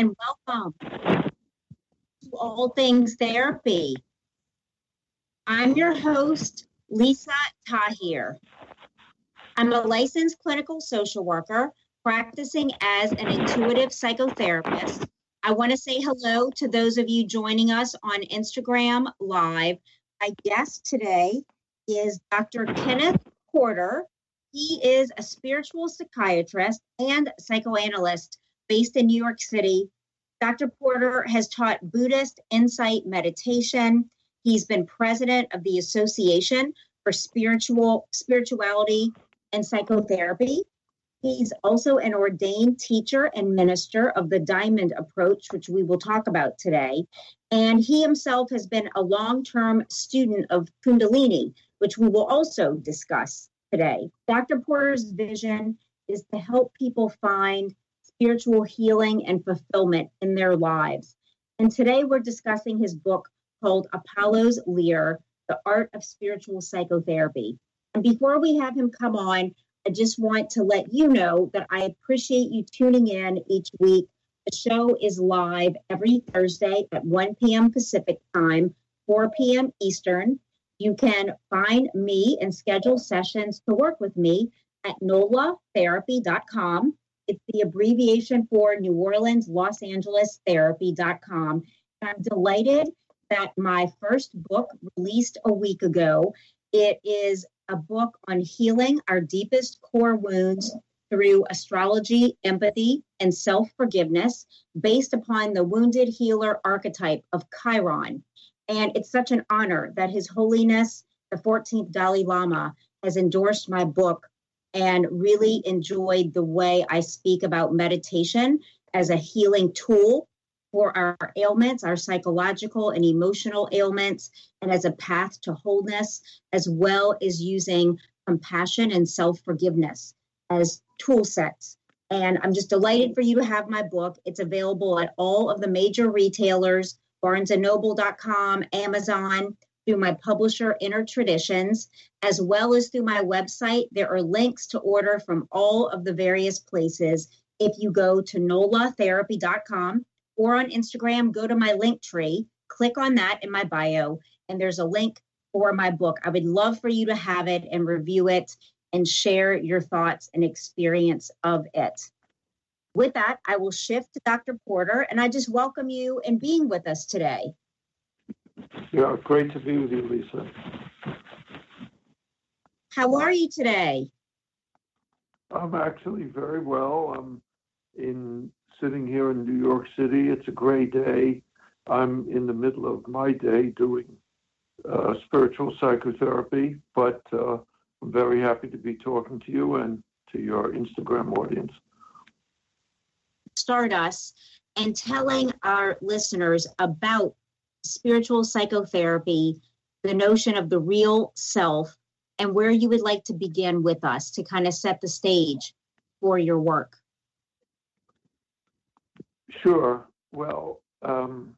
and welcome to All Things Therapy. I'm your host, Lisa Tahir. I'm a licensed clinical social worker practicing as an intuitive psychotherapist. I want to say hello to those of you joining us on Instagram Live. My guest today is Dr. Kenneth Porter. He is a spiritual psychiatrist and psychoanalyst based in New York City. Dr. Porter has taught Buddhist insight meditation. He's been president of the Association for Spiritual Spirituality and Psychotherapy. He's also an ordained teacher and minister of the Diamond Approach, which we will talk about today. And he himself has been a long term student of Kundalini, which we will also discuss today. Dr. Porter's vision is to help people find spiritual healing and fulfillment in their lives. And today we're discussing his book called Apollo's Lyre The Art of Spiritual Psychotherapy. And before we have him come on, I just want to let you know that I appreciate you tuning in each week. The show is live every Thursday at 1 p.m. Pacific time, 4 p.m. Eastern. You can find me and schedule sessions to work with me at nolatherapy.com. It's the abbreviation for New Orleans, Los Angeles therapy.com. I'm delighted that my first book released a week ago. It is a book on healing our deepest core wounds through astrology, empathy, and self forgiveness based upon the wounded healer archetype of Chiron. And it's such an honor that His Holiness, the 14th Dalai Lama, has endorsed my book and really enjoyed the way I speak about meditation as a healing tool for our ailments, our psychological and emotional ailments, and as a path to wholeness, as well as using compassion and self forgiveness as tool sets. And I'm just delighted for you to have my book. It's available at all of the major retailers, barnesandnoble.com, Amazon, through my publisher, Inner Traditions, as well as through my website. There are links to order from all of the various places. If you go to nolatherapy.com or on Instagram, go to my link tree, click on that in my bio, and there's a link for my book. I would love for you to have it and review it and share your thoughts and experience of it. With that, I will shift to Dr. Porter, and I just welcome you in being with us today. Yeah, great to be with you, Lisa. How are you today? I'm actually very well. I'm in sitting here in New York City. It's a great day. I'm in the middle of my day doing uh, spiritual psychotherapy, but uh, I'm very happy to be talking to you and to your Instagram audience. Start us and telling our listeners about spiritual psychotherapy, the notion of the real self, and where you would like to begin with us to kind of set the stage for your work. Sure. Well, Um,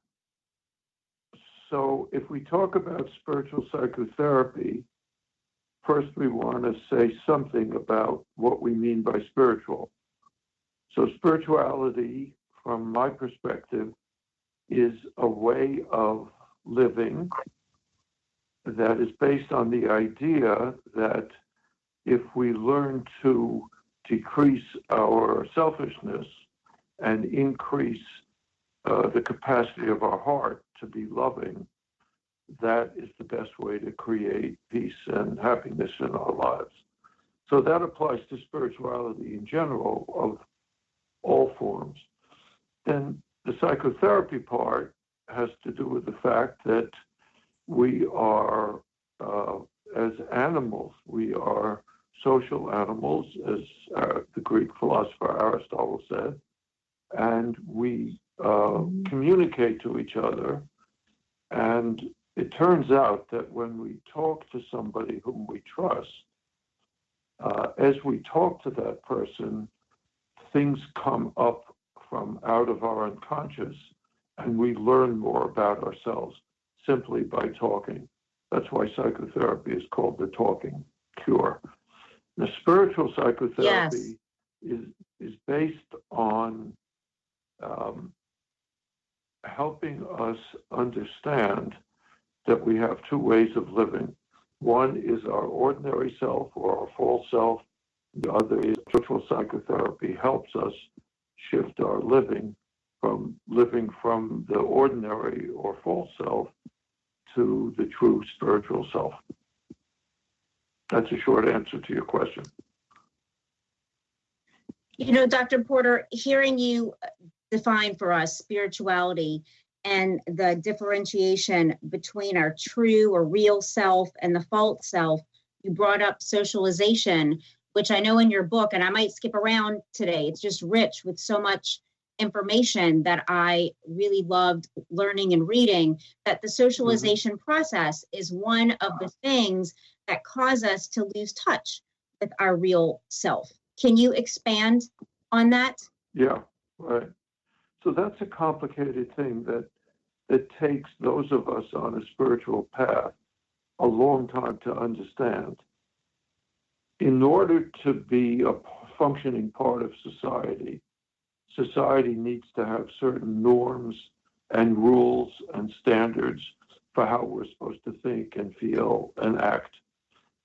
so, if we talk about spiritual psychotherapy, first we want to say something about what we mean by spiritual. So, spirituality, from my perspective, is a way of living that is based on the idea that if we learn to decrease our selfishness and increase uh, the capacity of our heart to be loving, that is the best way to create peace and happiness in our lives. So that applies to spirituality in general of all forms. Then the psychotherapy part has to do with the fact that we are, uh, as animals, we are social animals, as uh, the Greek philosopher Aristotle said, and we uh, communicate to each other. And it turns out that when we talk to somebody whom we trust, uh, as we talk to that person, things come up from out of our unconscious and we learn more about ourselves simply by talking. That's why psychotherapy is called the talking cure. The spiritual psychotherapy yes. is is based on um, helping us understand that we have two ways of living. One is our ordinary self or our false self. The other is spiritual psychotherapy helps us shift our living from living from the ordinary or false self to the true spiritual self. That's a short answer to your question. You know, Dr. Porter, hearing you define for us spirituality and the differentiation between our true or real self and the false self, you brought up socialization, which I know in your book, and I might skip around today. It's just rich with so much information that I really loved learning and reading. That the socialization mm-hmm. process is one of the things that cause us to lose touch with our real self. Can you expand on that? Yeah, right. So that's a complicated thing that that takes those of us on a spiritual path a long time to understand. In order to be a functioning part of society, society needs to have certain norms and rules and standards for how we're supposed to think and feel and act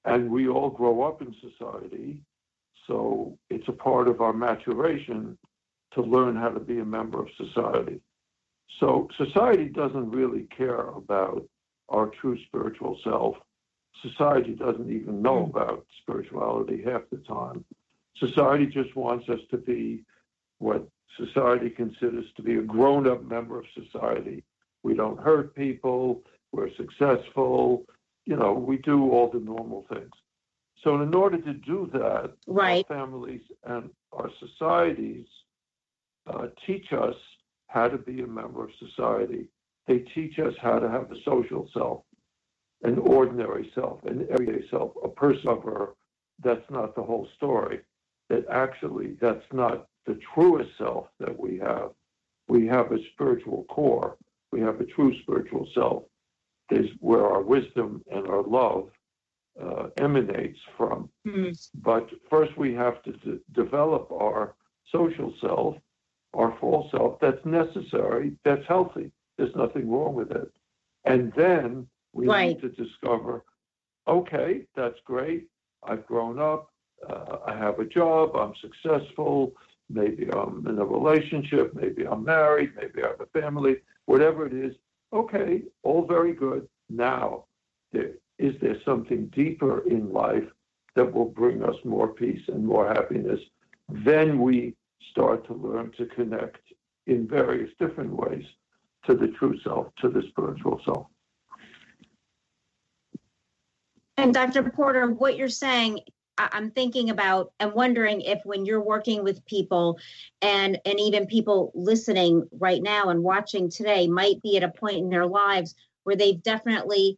and we all grow up in society. So it's a part of our maturation to learn how to be a member of society. So society doesn't really care about our true spiritual self. Society doesn't even know hmm. about spirituality half the time. Society just wants us to be what society considers to be a grown up member of society. We don't hurt people, we're successful, you know, we do all the normal things. So in order to do that, right. our families and our societies uh, teach us how to be a member of society. They teach us how to have a social self, an ordinary self, an everyday self, a perseverer. That's not the whole story. That actually, that's not the truest self that we have. We have a spiritual core. We have a true spiritual self is where our wisdom and our love uh, emanates from. Mm-hmm. But first, we have to d- develop our social self, our false self. That's necessary. That's healthy. There's nothing wrong with it. And then we right. need to discover, okay, that's great. I've grown up. Uh, I have a job. I'm successful. Maybe I'm in a relationship. Maybe I'm married. Maybe I have a family. Whatever it is, okay, all very good. Now, there, is there something deeper in life that will bring us more peace and more happiness? Then we start to learn to connect in various different ways to the true self, to the spiritual self. And Dr. Porter, what you're saying I'm thinking about and wondering if when you're working with people and and even people listening right now and watching today might be at a point in their lives where they've definitely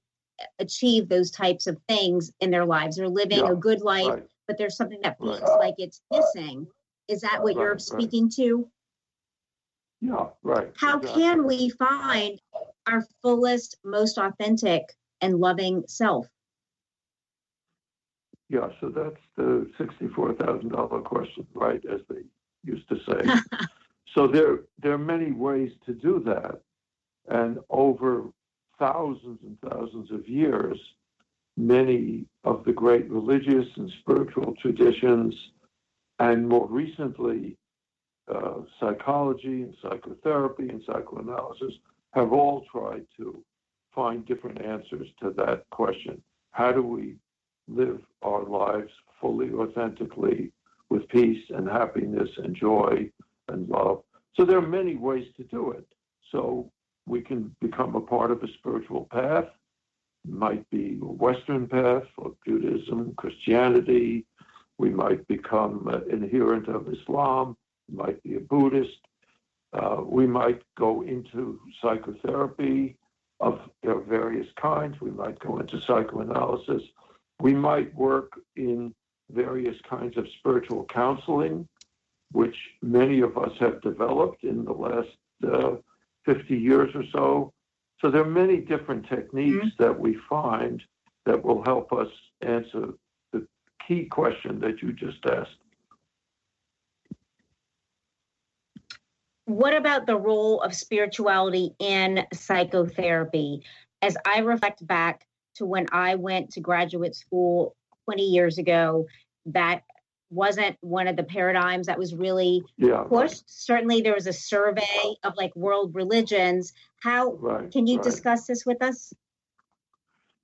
achieved those types of things in their lives. They're living yeah, a good life, right. but there's something that feels right. like it's missing. Is that what right, you're speaking to? Yeah, right. How exactly. can we find our fullest, most authentic, and loving self? Yeah, so that's the sixty-four thousand dollar question, right? As they used to say. so there, there are many ways to do that, and over thousands and thousands of years, many of the great religious and spiritual traditions, and more recently, uh, psychology and psychotherapy and psychoanalysis have all tried to find different answers to that question. How do we live our lives fully, authentically, with peace and happiness and joy and love? So there are many ways to do it. So we can become a part of a spiritual path. It might be a Western path or Judaism, Christianity. We might become adherent of Islam might be a Buddhist. Uh, we might go into psychotherapy of various kinds. We might go into psychoanalysis. We might work in various kinds of spiritual counseling, which many of us have developed in the last uh, 50 years or so. So there are many different techniques mm-hmm. that we find that will help us answer the key question that you just asked. what about the role of spirituality in psychotherapy? As I reflect back to when I went to graduate school 20 years ago, that wasn't one of the paradigms that was really yeah, pushed. Right. Certainly, there was a survey of like world religions. How right, can you right. discuss this with us?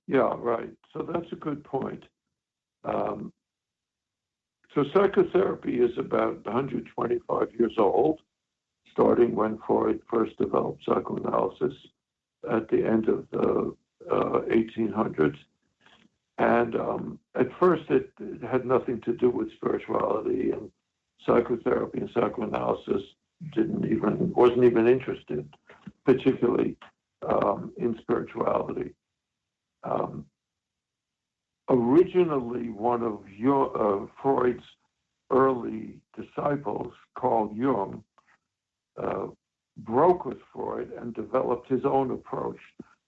Yeah, right. So that's a good point. Um, so psychotherapy is about 125 years old starting when Freud first developed psychoanalysis at the end of the uh, 1800s. And um, at first, it, it, had nothing to do with spirituality, and psychotherapy and psychoanalysis didn't even wasn't even interested, particularly um, in spirituality. Um, originally, one of your, uh, Freud's early disciples, Carl Jung, uh, broke with Freud and developed his own approach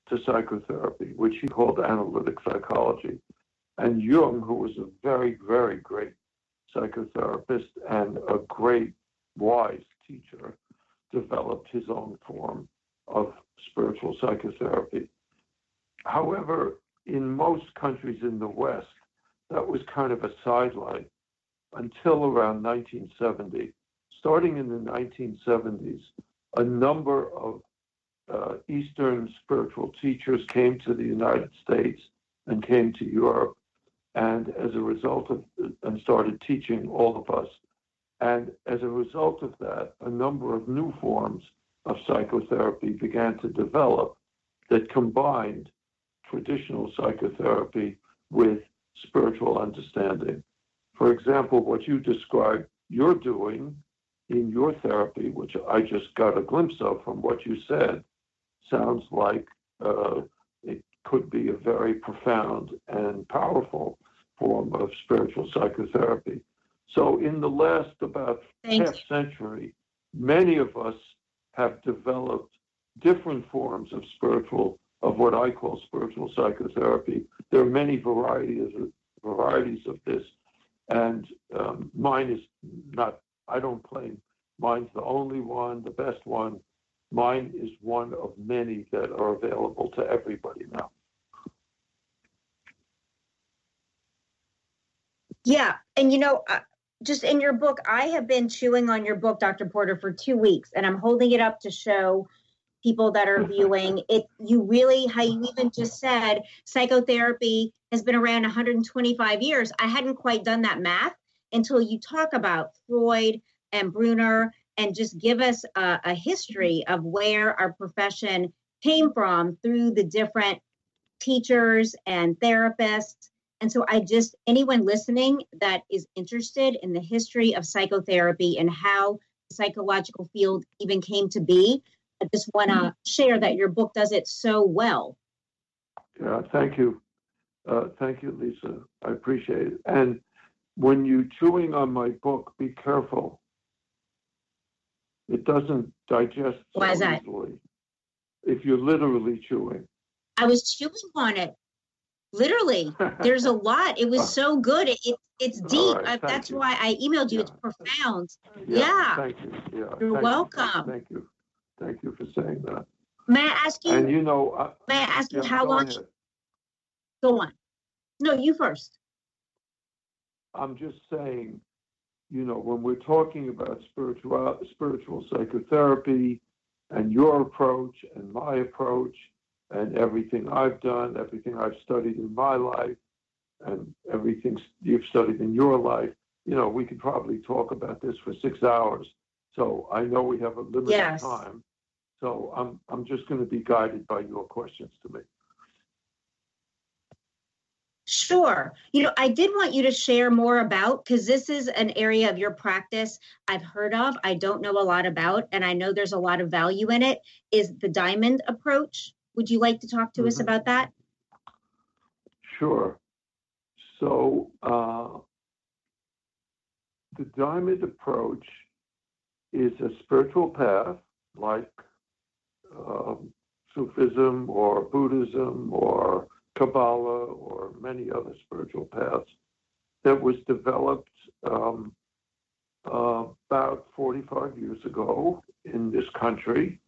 to psychotherapy, which he called analytic psychology. And Jung, who was a very, very great psychotherapist and a great, wise teacher, developed his own form of spiritual psychotherapy. However, in most countries in the West, that was kind of a sidelight until around 1970 starting in the 1970s, a number of uh, Eastern spiritual teachers came to the United States and came to Europe, and as a result of and started teaching all of us. And as a result of that, a number of new forms of psychotherapy began to develop that combined traditional psychotherapy with spiritual understanding. For example, what you describe you're doing in your therapy, which I just got a glimpse of from what you said, sounds like uh, it could be a very profound and powerful form of spiritual psychotherapy. So, in the last about Thank half century, many of us have developed different forms of spiritual, of what I call spiritual psychotherapy. There are many varieties of, varieties of this, and um, mine is not I don't claim mine's the only one, the best one. Mine is one of many that are available to everybody now. Yeah. And you know, uh, just in your book, I have been chewing on your book, Dr. Porter, for two weeks, and I'm holding it up to show people that are viewing it. You really, how you even just said, psychotherapy has been around 125 years. I hadn't quite done that math until you talk about Freud and Bruner and just give us a, a history of where our profession came from through the different teachers and therapists. And so I just, anyone listening that is interested in the history of psychotherapy and how the psychological field even came to be, I just want to mm-hmm. share that your book does it so well. Yeah, thank you. Uh, thank you, Lisa. I appreciate it. And when you're chewing on my book, be careful It doesn't digest so Why is that? easily. If you're literally chewing. I was chewing on it. Literally, there's a lot. It was so good. It, it it's deep. right, I, that's you. why I emailed you. It's profound. yeah. Thank you. Yeah. You're thank you. welcome. Thank you. Thank you for saying that. May I ask you? And you know, I, may I ask you how long? ahead. Go on. No, you first. I'm just saying, you know, when we're talking about spiritual spiritual psychotherapy and your approach and my approach and everything I've done, everything I've studied in my life, and everything you've studied in your life, you know, we could probably talk about this for six hours. So I know we have a limited Yes. time. So I'm I'm just going to be guided by your questions to me. Sure. You know, I did want you to share more about because this is an area of your practice I've heard of, I don't know a lot about, and I know there's a lot of value in it. Is the diamond approach? Would you like to talk to us Mhm. about that? Sure. So uh, the diamond approach is a spiritual path like um, Sufism or Buddhism or Kabbalah or many other spiritual paths that was developed um, uh, about 45 years ago in this country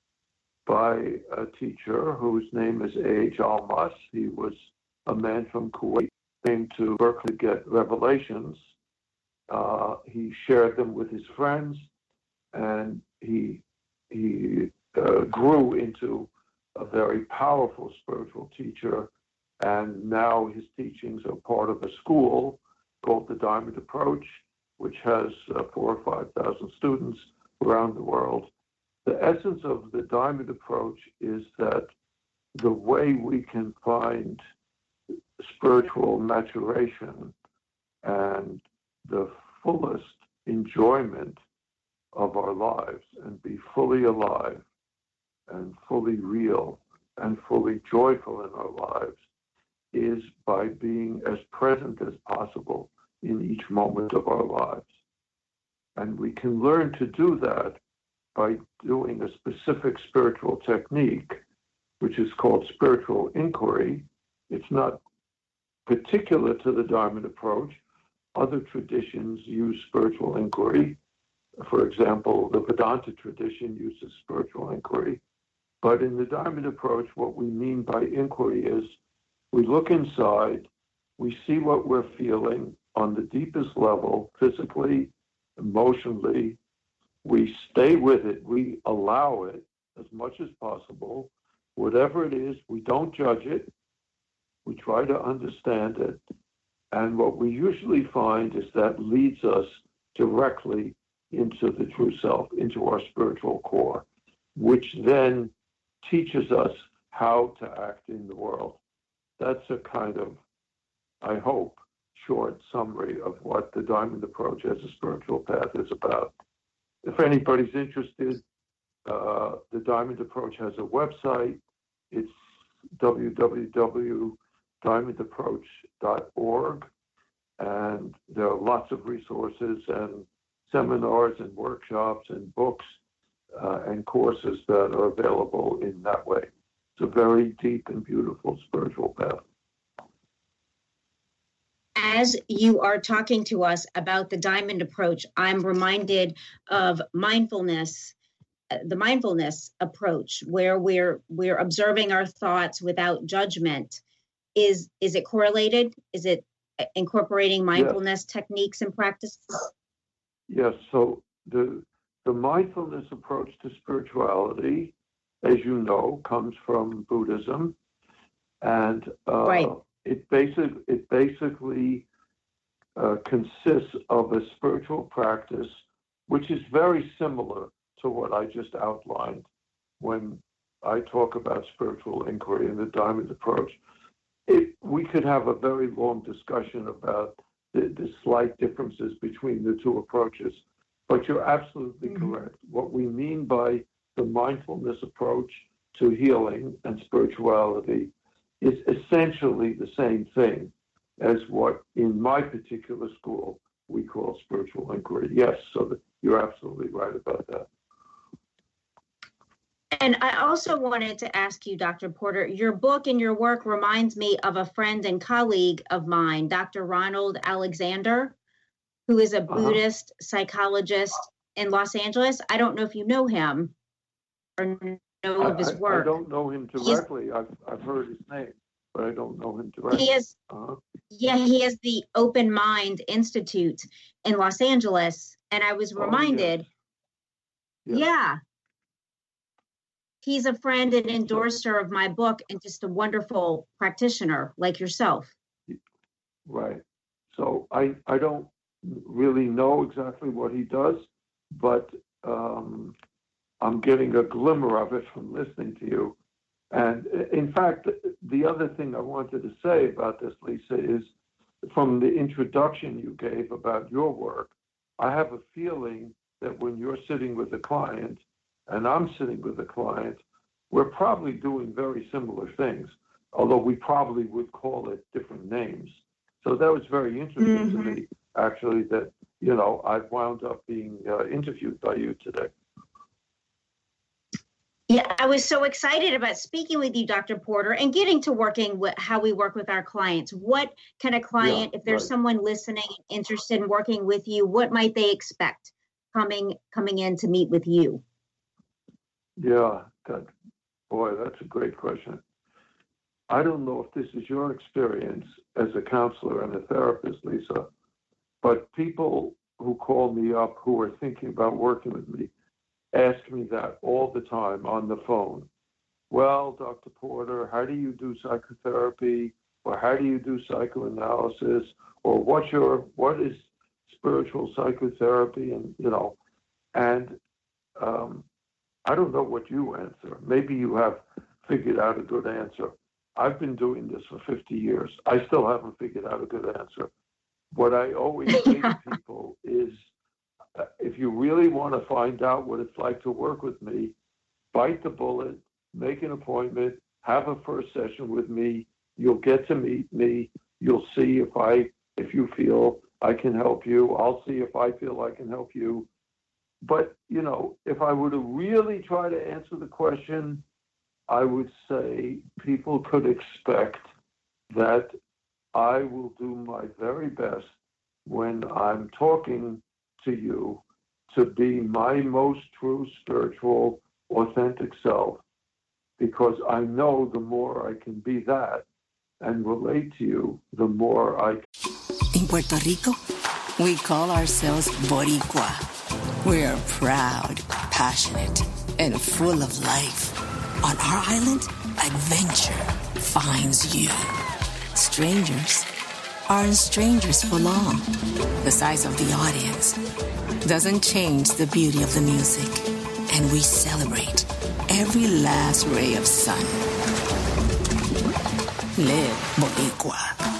by a teacher whose name is A.H. Almas. He was a man from Kuwait, came to Berkeley to get revelations. Uh, he shared them with his friends, and he he uh, grew into a very powerful spiritual teacher. And now his teachings are part of a school called the Diamond Approach, which has uh, four or five thousand students around the world. The essence of the Diamond Approach is that the way we can find spiritual maturation and the fullest enjoyment of our lives and be fully alive and fully real and fully joyful in our lives is by being as present as possible in each moment of our lives. And we can learn to do that by doing a specific spiritual technique, which is called spiritual inquiry. It's not particular to the Diamond approach. Other traditions use spiritual inquiry. For example, the Vedanta tradition uses spiritual inquiry. But in the Diamond approach, what we mean by inquiry is we look inside, we see what we're feeling on the deepest level, physically, emotionally. We stay with it, we allow it as much as possible. Whatever it is, we don't judge it, we try to understand it. And what we usually find is that leads us directly into the true self, into our spiritual core, which then teaches us how to act in the world. That's a kind of, I hope, short summary of what the Diamond Approach as a spiritual path is about. If anybody's interested, uh, the Diamond Approach has a website. It's www.diamondapproach.org. And there are lots of resources and seminars and workshops and books uh, and courses that are available in that way. It's a very deep and beautiful spiritual path. As you are talking to us about the diamond approach, I'm reminded of mindfulness, uh, the mindfulness approach, where we're we're observing our thoughts without judgment. Is is it correlated? Is it uh, incorporating mindfulness techniques and practices? Yes, so the the mindfulness approach to spirituality, as you know, comes from Buddhism, and uh, Right. it basic it basically uh, consists of a spiritual practice, which is very similar to what I just outlined when I talk about spiritual inquiry and the Diamond approach. It, we could have a very long discussion about the, the slight differences between the two approaches. But you're absolutely Mhm. correct. What we mean by the mindfulness approach to healing and spirituality is essentially the same thing as what in my particular school we call spiritual inquiry. Yes, so that you're absolutely right about that. And I also wanted to ask you, Dr. Porter, your book and your work reminds me of a friend and colleague of mine, Dr. Ronald Alexander, who is a Uh-huh. Buddhist psychologist in Los Angeles. I don't know if you know him or know I, of his I- I don't know him He's- directly. I've, I've heard his name, but I don't know him directly. He is, Uh-huh. yeah, he has the Open Mind Institute in Los Angeles. And I was Oh, yes. reminded, yeah. He's a friend and endorser of my book and just a wonderful practitioner like yourself. Right. So I, I don't really know exactly what he does, but um, I'm getting a glimmer of it from listening to you. And in fact, the other thing I wanted to say about this, Lisa, is from the introduction you gave about your work, I have a feeling that when you're sitting with a client and I'm sitting with a client, we're probably doing very similar things, although we probably would call it different names. So that was very interesting to Mhm. me, actually, that, you know, I've wound up being uh, interviewed by you today. Yeah, I was so excited about speaking with you, Dr. Porter, and getting to working with how we work with our clients. What can a client, if there's right. someone listening interested in working with you, what might they expect coming coming in to meet with you? Yeah, that, boy, that's a great question. I don't know if this is your experience as a counselor and a therapist, Lisa, but people who call me up who are thinking about working with me ask me that all the time on the phone. Well, Dr. Porter, how do you do psychotherapy? Or how do you do psychoanalysis? Or what's your what is spiritual psychotherapy? And you know, and um, I don't know what you answer. Maybe you have figured out a good answer. I've been doing this for 50 years. I still haven't figured out a good answer. What I always say to people is if you really want to find out what it's like to work with me, bite the bullet, make an appointment, have a first session with me. You'll get to meet me. You'll see if I if you feel I can help you. I'll see if I feel I can help you. But, you know, if I were to really try to answer the question, I would say people could expect that I will do my very best when I'm talking to you to be my most true spiritual, authentic self, because I know the more I can be that and relate to you, the more I In Puerto Rico, we call ourselves Boricua. We're proud, passionate, and full of life. On our island, adventure finds you. Strangers aren't strangers for long. The size of the audience doesn't change the beauty of the music, and we celebrate every last ray of sun. Live Boricua.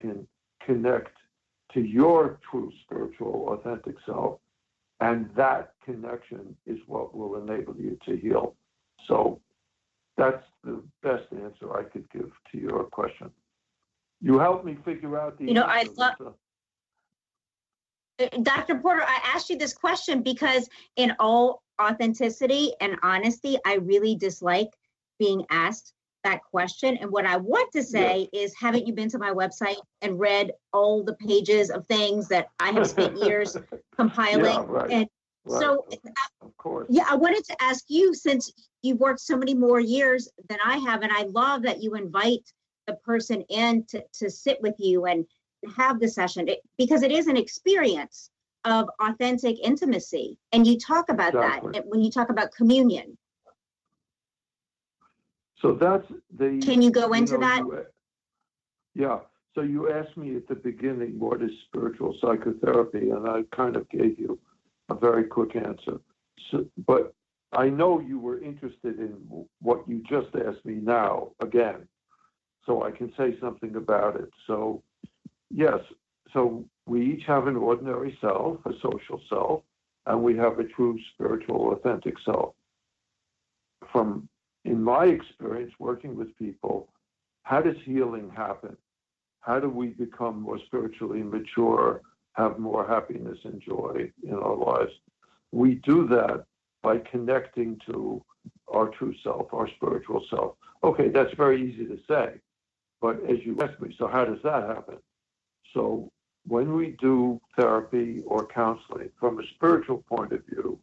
can connect to your true spiritual, authentic self. And that connection is what will enable you to heal. So that's the best answer I could give to your question. You helped me figure out the You know, I love- Lisa. Uh, Dr. Porter, I asked you this question because, in all authenticity and honesty, I really dislike being asked that question. And what I want to say is, haven't you been to my website and read all the pages of things that I have spent years compiling? Yeah, right, And right. so, Of course. yeah, I wanted to ask you since you've worked so many more years than I have, and I love that you invite the person in to, to sit with you and have the session it, because it is an experience of authentic intimacy. And you talk about Exactly. that when you talk about communion. So that's the. Can you go into know, that? you- Yeah. So you asked me at the beginning, what is spiritual psychotherapy? And I kind of gave you a very quick answer. So, but I know you were interested in what you just asked me now again, so I can say something about it. So, yes, so we each have an ordinary self, a social self, and we have a true spiritual, authentic self. From in my experience working with people, how does healing happen? How do we become more spiritually mature, have more happiness and joy in our lives? We do that by connecting to our true self, our spiritual self. Okay, that's very easy to say, but as you asked me, so how does that happen? So when we do therapy or counseling from a spiritual point of view,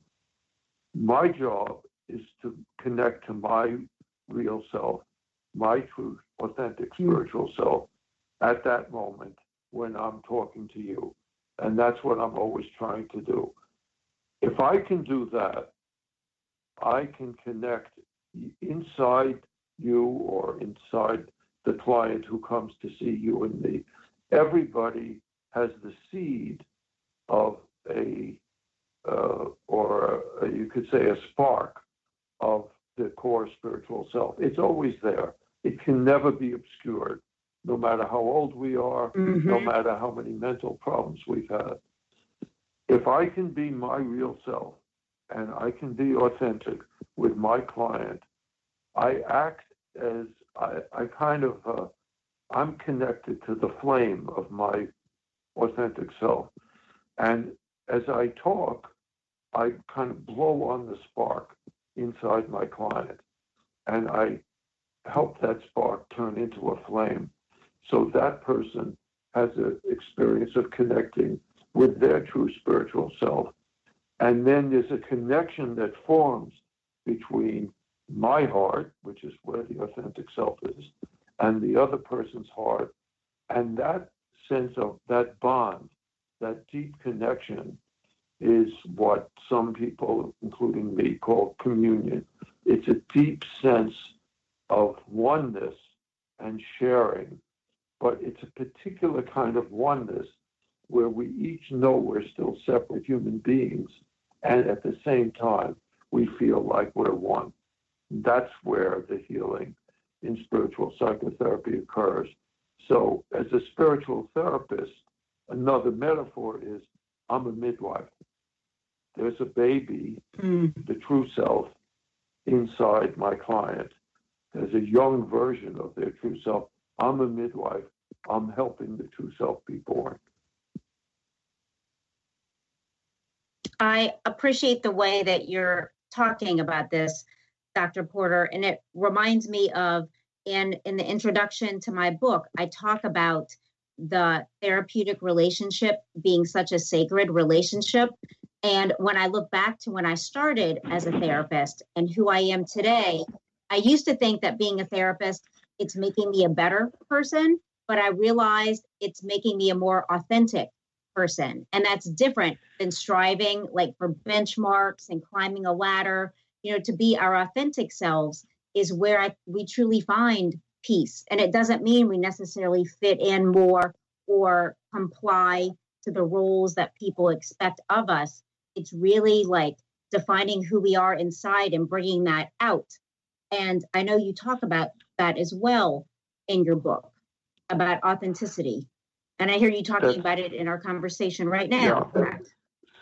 my job is to connect to my real self, my true, authentic hmm. spiritual self at that moment when I'm talking to you. And that's what I'm always trying to do. If I can do that, I can connect inside you or inside the client who comes to see you and me. Everybody has the seed of a, uh, or a, you could say a spark the core spiritual self. It's always there. It can never be obscured, no matter how old we are, mm-hmm. no matter how many mental problems we've had. If I can be my real self and I can be authentic with my client, I act as I, I kind of, uh, I'm connected to the flame of my authentic self. And as I talk, I kind of blow on the spark inside my client and I help that spark turn into a flame. So that person has an experience of connecting with their true spiritual self. And then there's a connection that forms between my heart, which is where the authentic self is, and the other person's heart. And that sense of that bond, that deep connection, is what some people, including me, call communion. It's a deep sense of oneness and sharing, but it's a particular kind of oneness where we each know we're still separate human beings, and at the same time, we feel like we're one. That's where the healing in spiritual psychotherapy occurs. So, as a spiritual therapist, another metaphor is I'm a midwife. There's a baby, mm. the true self, inside my client. There's a young version of their true self. I'm a midwife. I'm helping the true self be born. I appreciate the way that you're talking about this, Dr. Porter, and it reminds me of and in the introduction to my book, I talk about the therapeutic relationship being such a sacred relationship. And when I look back to when I started as a therapist and who I am today, I used to think that being a therapist, it's making me a better person, but I realized it's making me a more authentic person. And that's different than striving like for benchmarks and climbing a ladder. You know, to be our authentic selves is where I, we truly find peace. And it doesn't mean we necessarily fit in more or comply to the roles that people expect of us. It's really like defining who we are inside and bringing that out. And I know you talk about that as well in your book about authenticity. And I hear you talking That's, about it in our conversation right now. Yeah.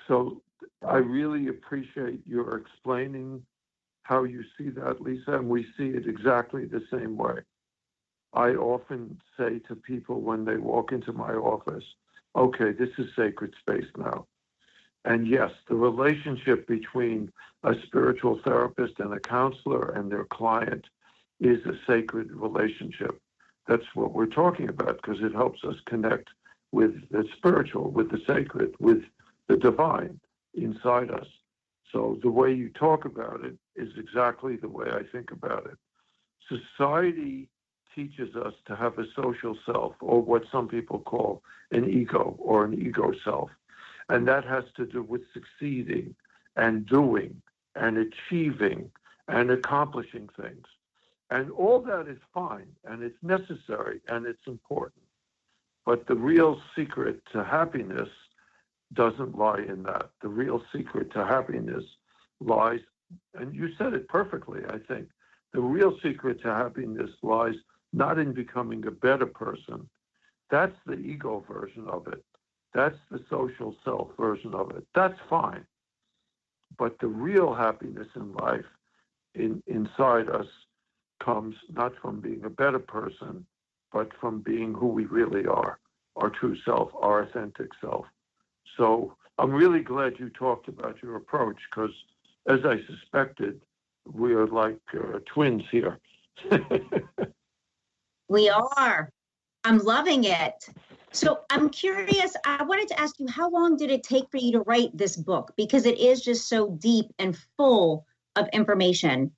So I really appreciate your explaining how you see that, Lisa, and we see it exactly the same way. I often say to people when they walk into my office, okay, this is sacred space now. And yes, the relationship between a spiritual therapist and a counselor and their client is a sacred relationship. That's what we're talking about because it helps us connect with the spiritual, with the sacred, with the divine inside us. So the way you talk about it is exactly the way I think about it. Society teaches us to have a social self, or what some people call an ego or an ego self. And that has to do with succeeding and doing and achieving and accomplishing things. And all that is fine and it's necessary and it's important. But the real secret to happiness doesn't lie in that. The real secret to happiness lies and you said it perfectly, I think. The real secret to happiness lies not in becoming a better person. That's the ego version of it. That's the social self version of it. That's fine. But the real happiness in life in, inside us comes not from being a better person, but from being who we really are, our true self, our authentic self. So I'm really glad you talked about your approach because, as I suspected, we are like uh, twins here. we are. I'm loving it. So I'm curious. I wanted to ask you, how long did it take for you to write this book? Because it is just so deep and full of information.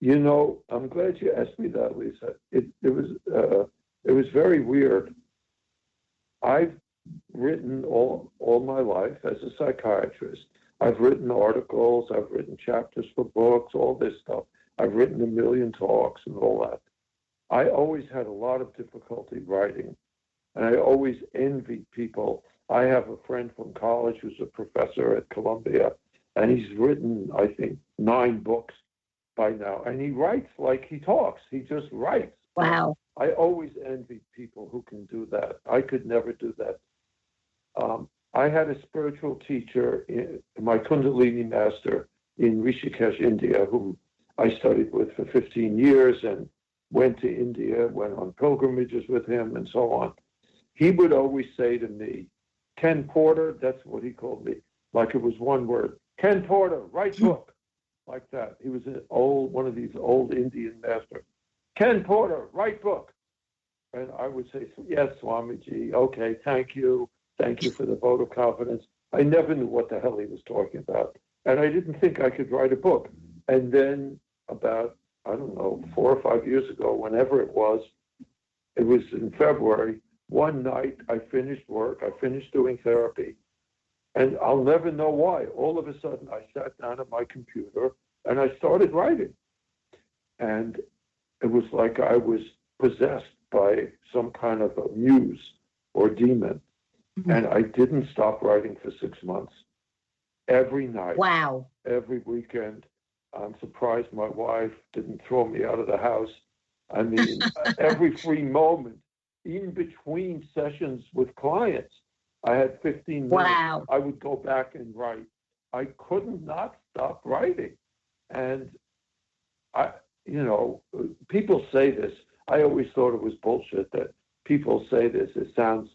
You know, I'm glad you asked me that, Lisa. It, it was uh, it was very weird. I've written all all my life as a psychiatrist. I've written articles, I've written chapters for books, all this stuff. I've written a million talks and all that. I always had a lot of difficulty writing, and I always envied people. I have a friend from college who's a professor at Columbia, and he's written, I think, nine books by now, and he writes like he talks. He just writes. Wow. I always envied people who can do that. I could never do that. Um, I had a spiritual teacher, in, my Kundalini master in Rishikesh, India, who I studied with for 15 years and went to India, went on pilgrimages with him, and so on. He would always say to me, Ken Porter, that's what he called me, like it was one word. Ken Porter, write book, hmm. like that. He was an old, one of these old Indian masters. Ken Porter, write book. And I would say, yes, Swamiji, okay, thank you. Thank you for the vote of confidence. I never knew what the hell he was talking about. And I didn't think I could write a book. And then about, I don't know, four or five years ago, whenever it was, it was in February, one night I finished work, I finished doing therapy, and I'll never know why. All of a sudden, I sat down at my computer and I started writing. And it was like I was possessed by some kind of a muse or demon. Mm-hmm. And I didn't stop writing for six months. Every night. Wow. Every weekend. I'm surprised my wife didn't throw me out of the house. I mean, every free moment, in between sessions with clients, I had 15 minutes. Wow. I would go back and write. I couldn't not stop writing. And I, you know, people say this. I always thought it was bullshit that people say this. It sounds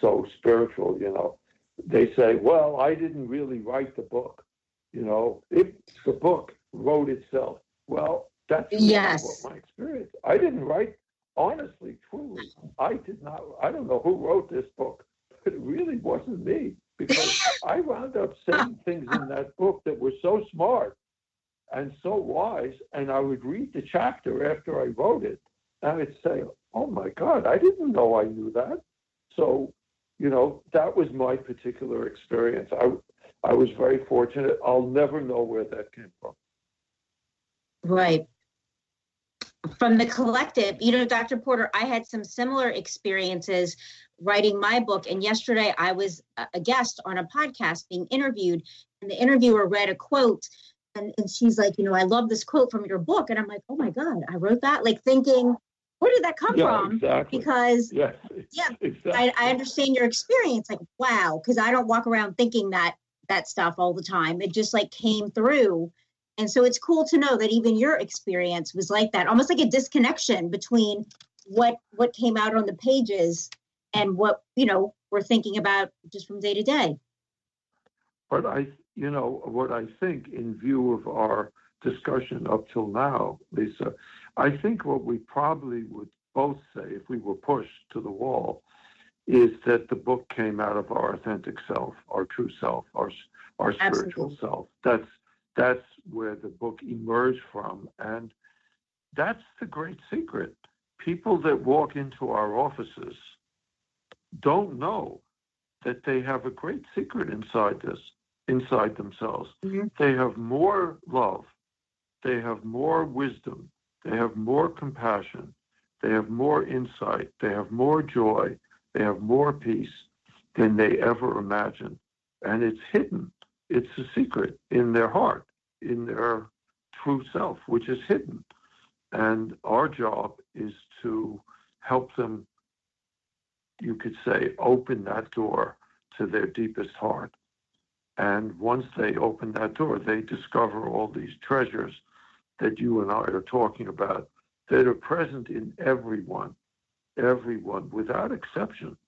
so spiritual, you know. They say, well, I didn't really write the book. You know, it's the book wrote itself. Well, that's yes. my experience. I didn't write, honestly, truly, I did not, I don't know who wrote this book, but it really wasn't me because I wound up saying things in that book that were so smart and so wise. And I would read the chapter after I wrote it and I'd say, oh my God, I didn't know I knew that. So you know, that was my particular experience. I, I was very fortunate. I'll never know where that came from. Right. From the collective, you know, Dr. Porter, I had some similar experiences writing my book. And yesterday I was a guest on a podcast being interviewed, and the interviewer read a quote. And, and she's like, you know, I love this quote from your book. And I'm like, oh my God, I wrote that. Like thinking, where did that come yeah, from? Exactly. Because yes, yeah, exactly. I, I understand your experience. Like, wow, because I don't walk around thinking that that stuff all the time. It just like came through. And so it's cool to know that even your experience was like that, almost like a disconnection between what what came out on the pages and what, you know, we're thinking about just from day to day. But I, you know, what I think in view of our discussion up till now, Lisa, I think what we probably would both say if we were pushed to the wall is that the book came out of our authentic self, our true self, our our spiritual Absolutely. self. That's that's where the book emerged from, and that's the great secret. People that walk into our offices don't know that they have a great secret inside this, inside themselves. Mm-hmm. They have more love, they have more wisdom, they have more compassion, they have more insight, they have more joy, they have more peace than they ever imagined. And it's hidden. It's a secret in their heart, in their true self, which is hidden. And our job is to help them, you could say, open that door to their deepest heart. And once they open that door, they discover all these treasures that you and I are talking about that are present in everyone, everyone, without exception.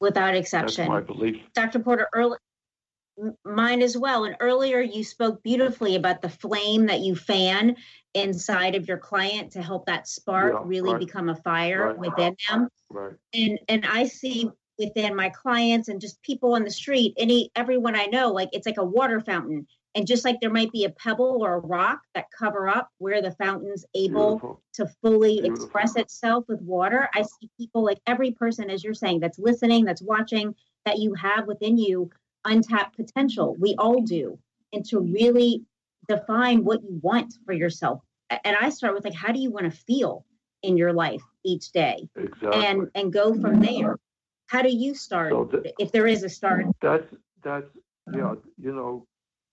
Without exception. That's my belief. Dr. Porter, early, mine as well. And earlier you spoke beautifully about the flame that you fan inside of your client to help that spark Yeah, really right. become a fire Right. within them. Right. And and I see within my clients and just people on the street, any everyone I know, like it's like a water fountain. And just like there might be a pebble or a rock that cover up where the fountain's able Beautiful. to fully Beautiful. express itself with water. I see people like every person, as you're saying, that's listening, that's watching, that you have within you untapped potential. We all do. And to really define what you want for yourself. And I start with like, how do you want to feel in your life each day? Exactly. And and go from there. How do you start So if there is a start? That's that's yeah, you know,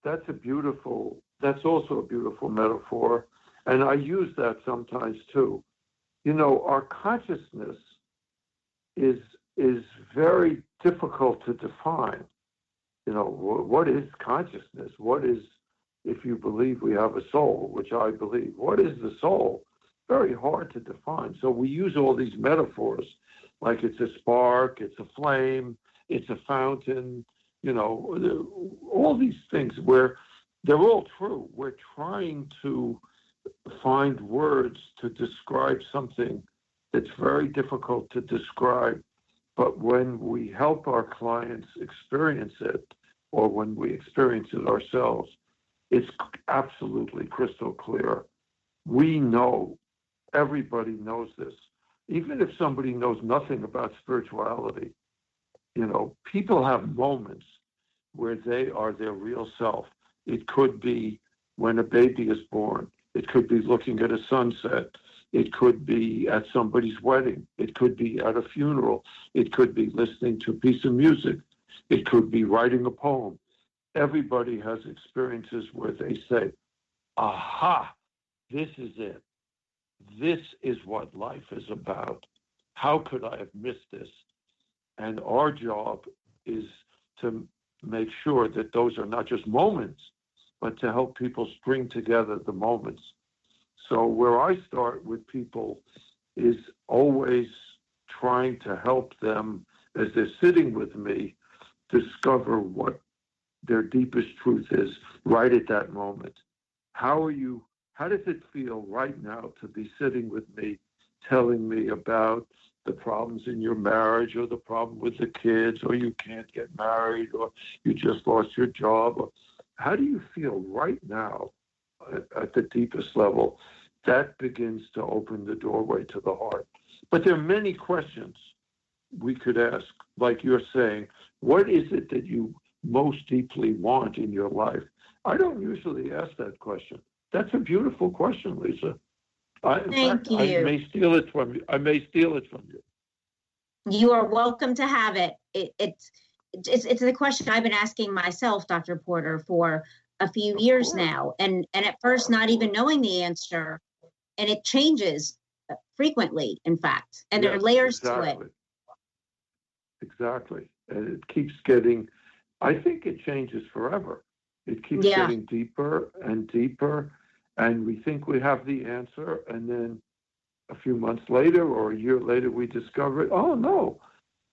that's a beautiful that's also a beautiful metaphor. And I use that sometimes too. You know, our consciousness is is very difficult to define. You know, wh- what is consciousness? What is if you believe we have a soul, which I believe, what is the soul? Very hard to define. So we use all these metaphors like it's a spark, it's a flame, it's a fountain, you know, all these things where they're all true. We're trying to find words to describe something that's very difficult to describe. But when we help our clients experience it, or when we experience it ourselves, it's absolutely crystal clear. We know, everybody knows this. Even if somebody knows nothing about spirituality, you know, people have moments where they are their real self. It could be when a baby is born. It could be looking at a sunset. It could be at somebody's wedding. It could be at a funeral. It could be listening to a piece of music. It could be writing a poem. Everybody has experiences where they say, aha, this is it. This is what life is about. How could I have missed this? And our job is to make sure that those are not just moments, but to help people string together the moments. So, where I start with people is always trying to help them as they're sitting with me discover what their deepest truth is right at that moment. How are you? How does it feel right now to be sitting with me, telling me about the problems in your marriage, or the problem with the kids, or you can't get married, or you just lost your job? How do you feel right now at, the deepest level? That begins to open the doorway to the heart. But there are many questions we could ask, like you're saying, what is it that you most deeply want in your life? I don't usually ask that question. That's a beautiful question, Lisa. I, Thank fact, I may steal it from you. I may steal it from you. You are welcome to have it. it it's it's it's the question I've been asking myself, Dr. Porter, for a few years now, and and at first not even knowing the answer, and it changes uh, frequently, in fact, and there are Yes, layers to it. exactly. Exactly. And it keeps getting, I think it changes forever. It keeps Yeah. getting deeper and deeper. And we think we have the answer. And then a few months later or a year later, we discover. Oh, no.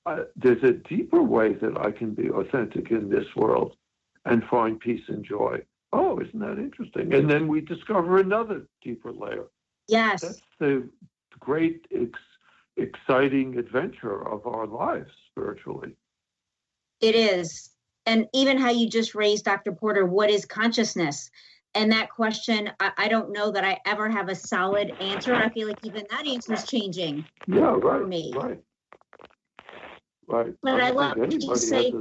I, there's a deeper way that I can be authentic in this world and find peace and joy. Oh, isn't that interesting? And then we discover another deeper layer Yes, that's the great ex- exciting adventure of our lives spiritually it is. And even how you just raised, Dr. Porter, what is consciousness? And that question, I, I don't know that I ever have a solid answer. I feel like even that answer is changing. yeah right me. right right But I don't love what you say-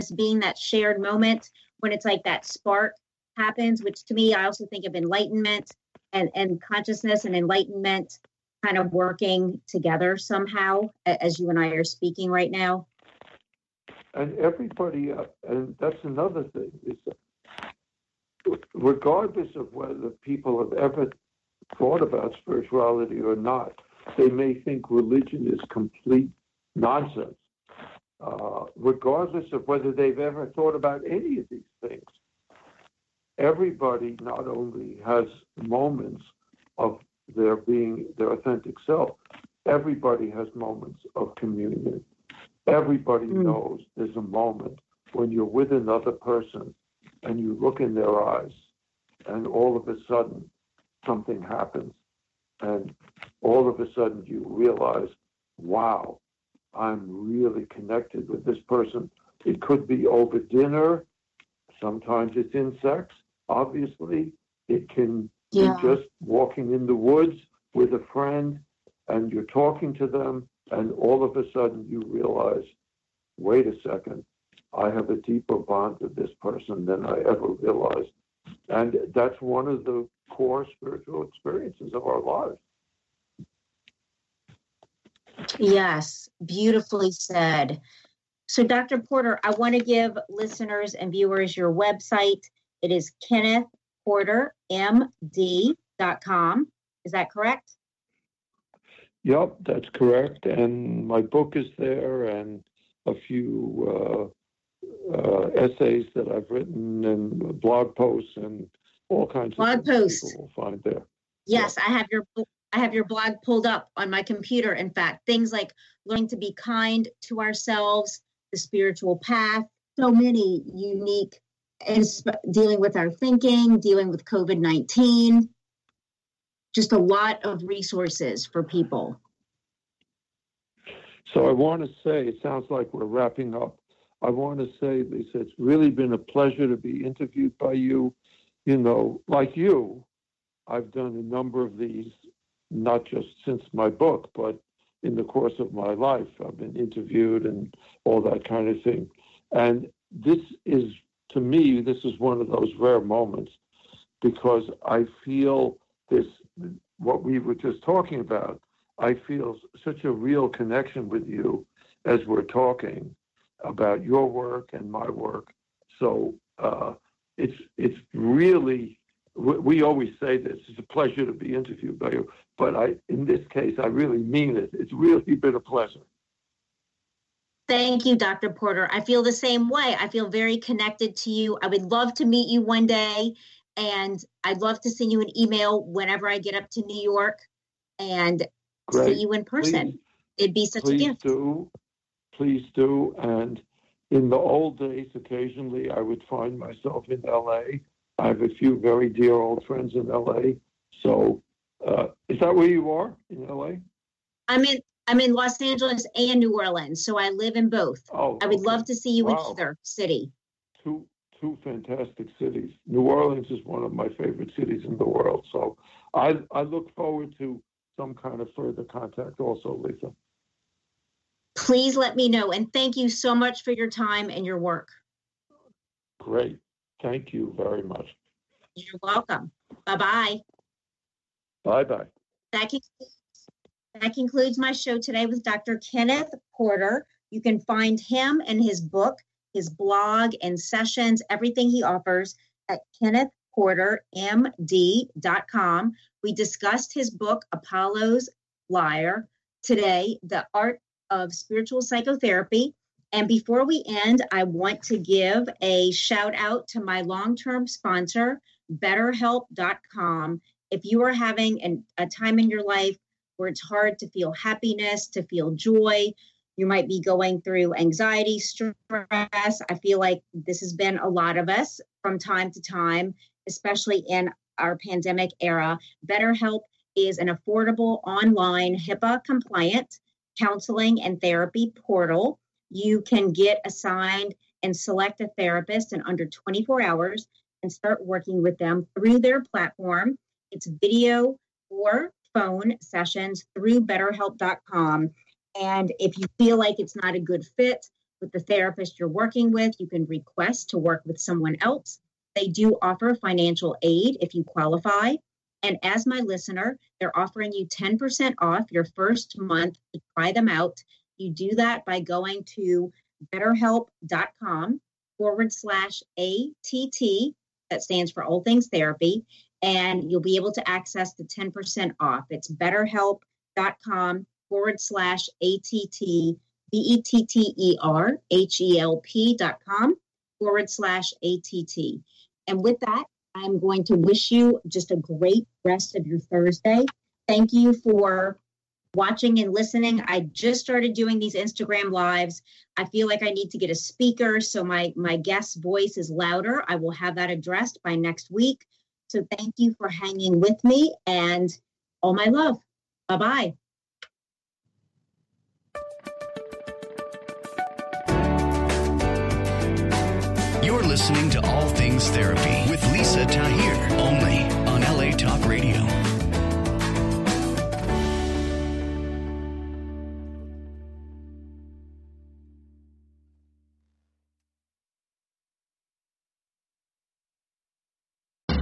as being that shared moment when it's like that spark happens, which to me, I also think of enlightenment and, and consciousness and enlightenment kind of working together somehow as you and I are speaking right now. and everybody, uh, and that's another thing, is regardless of whether people have ever thought about spirituality or not, they may think religion is complete nonsense, uh, regardless of whether they've ever thought about any of these things. Everybody not only has moments of their being their authentic self, everybody has moments of communion. Everybody mm. knows there's a moment when you're with another person and you look in their eyes, and all of a sudden something happens. And all of a sudden you realize, wow, I'm really connected with this person. It could be over dinner. Sometimes it's insects, obviously. It can yeah. be just walking in the woods with a friend and you're talking to them, and all of a sudden you realize, wait a second, I have a deeper bond with this person than I ever realized. And that's one of the core spiritual experiences of our lives. Yes, beautifully said. So, Dr. Porter, I want to give listeners and viewers your website. It is kennethportermd.com. Is that correct? Yep, that's correct. And my book is there and a few uh, uh, essays that I've written and blog posts and all kinds blog of posts. People will find there. Yes, yeah. I have your I have your blog pulled up on my computer. In fact, things like learning to be kind to ourselves, the spiritual path, so many unique and dealing with our thinking, dealing with COVID 19, just a lot of resources for people. So I want to say, it sounds like we're wrapping up. I want to say, Lisa, it's really been a pleasure to be interviewed by you. You know, like you, I've done a number of these not just since my book, but in the course of my life. I've been interviewed and all that kind of thing. And this is, to me, this is one of those rare moments because I feel this, what we were just talking about, I feel such a real connection with you as we're talking about your work and my work. So uh, it's it's really we always say this. It's a pleasure to be interviewed by you, but I, in this case, I really mean it. It's really been a pleasure. Thank you, Dr. Porter. I feel the same way. I feel very connected to you. I would love to meet you one day, and I'd love to send you an email whenever I get up to New York and Great. see you in person. Please, It'd be such a gift. Please do. Please do. And in the old days, occasionally I would find myself in LA I have a few very dear old friends in LA. So, uh, is that where you are in LA? I'm in I'm in Los Angeles and New Orleans, so I live in both. Oh, I would okay. love to see you wow. in either city. Two two fantastic cities. New Orleans is one of my favorite cities in the world. So, I I look forward to some kind of further contact also, Lisa. Please let me know, and thank you so much for your time and your work. Great. Thank you very much. You're welcome. Bye bye. Bye bye. That concludes, that concludes my show today with Dr. Kenneth Porter. You can find him and his book, his blog, and sessions, everything he offers at kennethportermd.com. We discussed his book, Apollo's Lyre, today, The Art of Spiritual Psychotherapy. And before we end, I want to give a shout out to my long term sponsor, BetterHelp.com. If you are having an, a time in your life where it's hard to feel happiness, to feel joy, you might be going through anxiety, stress. I feel like this has been a lot of us from time to time, especially in our pandemic era. BetterHelp is an affordable online HIPAA compliant counseling and therapy portal you can get assigned and select a therapist in under 24 hours and start working with them through their platform. It's video or phone sessions through betterhelp.com. And if you feel like it's not a good fit with the therapist you're working with, you can request to work with someone else. They do offer financial aid if you qualify. And as my listener, they're offering you 10% off your first month to try them out. You do that by going to betterhelp.com forward slash ATT. That stands for All Things Therapy. And you'll be able to access the 10% off. It's betterhelp.com forward slash ATT, B E T T E R H E L P dot com forward slash ATT. And with that, I'm going to wish you just a great rest of your Thursday. Thank you for watching and listening. I just started doing these Instagram lives. I feel like I need to get a speaker so my my guest's voice is louder. I will have that addressed by next week. So thank you for hanging with me and all my love. Bye-bye. You're listening to All Things Therapy with Lisa Tahir, only